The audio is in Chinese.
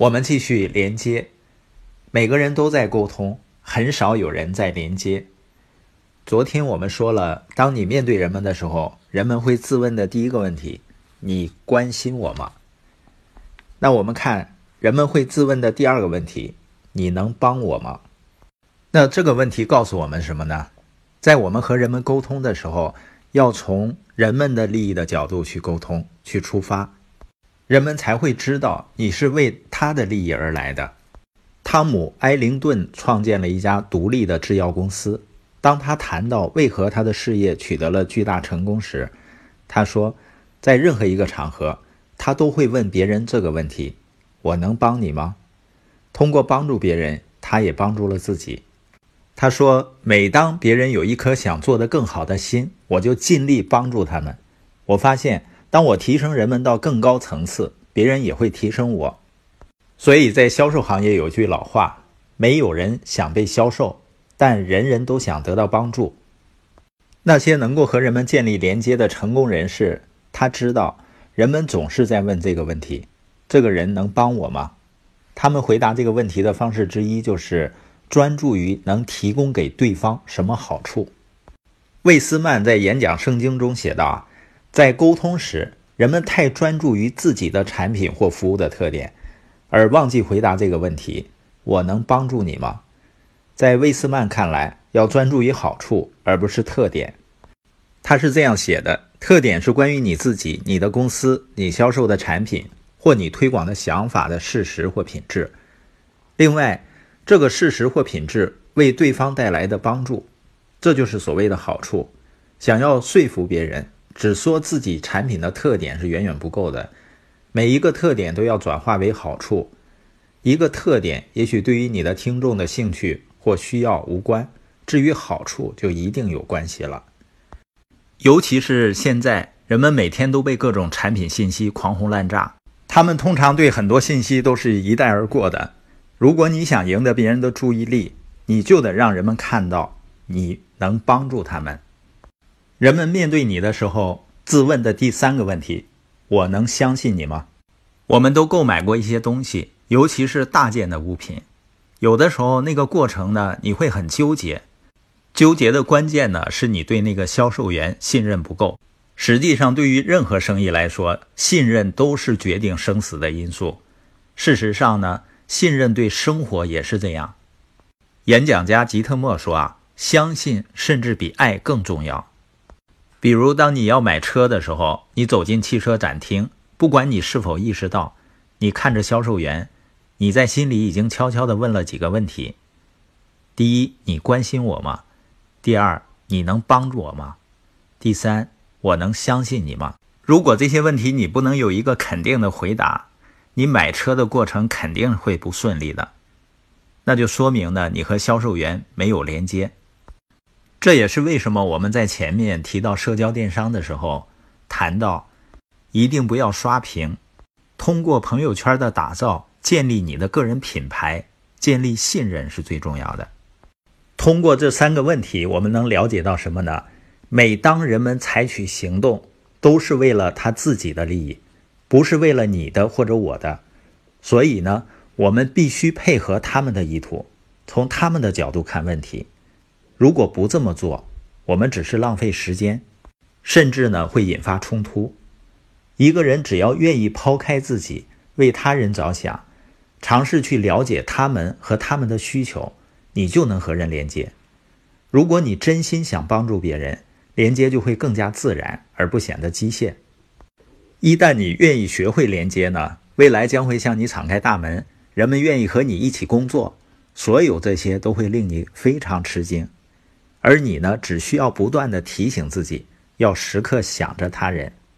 我们继续连接，每个人都在沟通，很少有人在连接。昨天我们说了，当你面对人们的时候，人们会自问的第一个问题：你关心我吗？那我们看人们会自问的第二个问题：你能帮我吗？那这个问题告诉我们什么呢？在我们和人们沟通的时候，要从人们的利益的角度去沟通，去出发。人们才会知道你是为他的利益而来的。汤姆·埃灵顿创建了一家独立的制药公司。当他谈到为何他的事业取得了巨大成功时，他说，在任何一个场合，他都会问别人这个问题：“我能帮你吗？”通过帮助别人，他也帮助了自己。他说：“每当别人有一颗想做得更好的心，我就尽力帮助他们。我发现。”当我提升人们到更高层次，别人也会提升我。所以在销售行业有句老话：没有人想被销售，但人人都想得到帮助。那些能够和人们建立连接的成功人士，他知道人们总是在问这个问题：这个人能帮我吗？他们回答这个问题的方式之一就是专注于能提供给对方什么好处。魏斯曼在演讲圣经中写道。在沟通时，人们太专注于自己的产品或服务的特点，而忘记回答这个问题：“我能帮助你吗？”在魏斯曼看来，要专注于好处，而不是特点。他是这样写的：“特点是关于你自己、你的公司、你销售的产品或你推广的想法的事实或品质。另外，这个事实或品质为对方带来的帮助，这就是所谓的好处。想要说服别人。”只说自己产品的特点是远远不够的，每一个特点都要转化为好处。一个特点也许对于你的听众的兴趣或需要无关，至于好处就一定有关系了。尤其是现在，人们每天都被各种产品信息狂轰滥炸，他们通常对很多信息都是一带而过的。如果你想赢得别人的注意力，你就得让人们看到你能帮助他们。人们面对你的时候，自问的第三个问题：我能相信你吗？我们都购买过一些东西，尤其是大件的物品。有的时候，那个过程呢，你会很纠结。纠结的关键呢，是你对那个销售员信任不够。实际上，对于任何生意来说，信任都是决定生死的因素。事实上呢，信任对生活也是这样。演讲家吉特莫说：“啊，相信甚至比爱更重要。”比如，当你要买车的时候，你走进汽车展厅，不管你是否意识到，你看着销售员，你在心里已经悄悄地问了几个问题：第一，你关心我吗？第二，你能帮助我吗？第三，我能相信你吗？如果这些问题你不能有一个肯定的回答，你买车的过程肯定会不顺利的，那就说明呢，你和销售员没有连接。这也是为什么我们在前面提到社交电商的时候，谈到一定不要刷屏，通过朋友圈的打造建立你的个人品牌，建立信任是最重要的。通过这三个问题，我们能了解到什么呢？每当人们采取行动，都是为了他自己的利益，不是为了你的或者我的。所以呢，我们必须配合他们的意图，从他们的角度看问题。如果不这么做，我们只是浪费时间，甚至呢会引发冲突。一个人只要愿意抛开自己，为他人着想，尝试去了解他们和他们的需求，你就能和人连接。如果你真心想帮助别人，连接就会更加自然，而不显得机械。一旦你愿意学会连接呢，未来将会向你敞开大门，人们愿意和你一起工作，所有这些都会令你非常吃惊。而你呢，只需要不断的提醒自己，要时刻想着他人。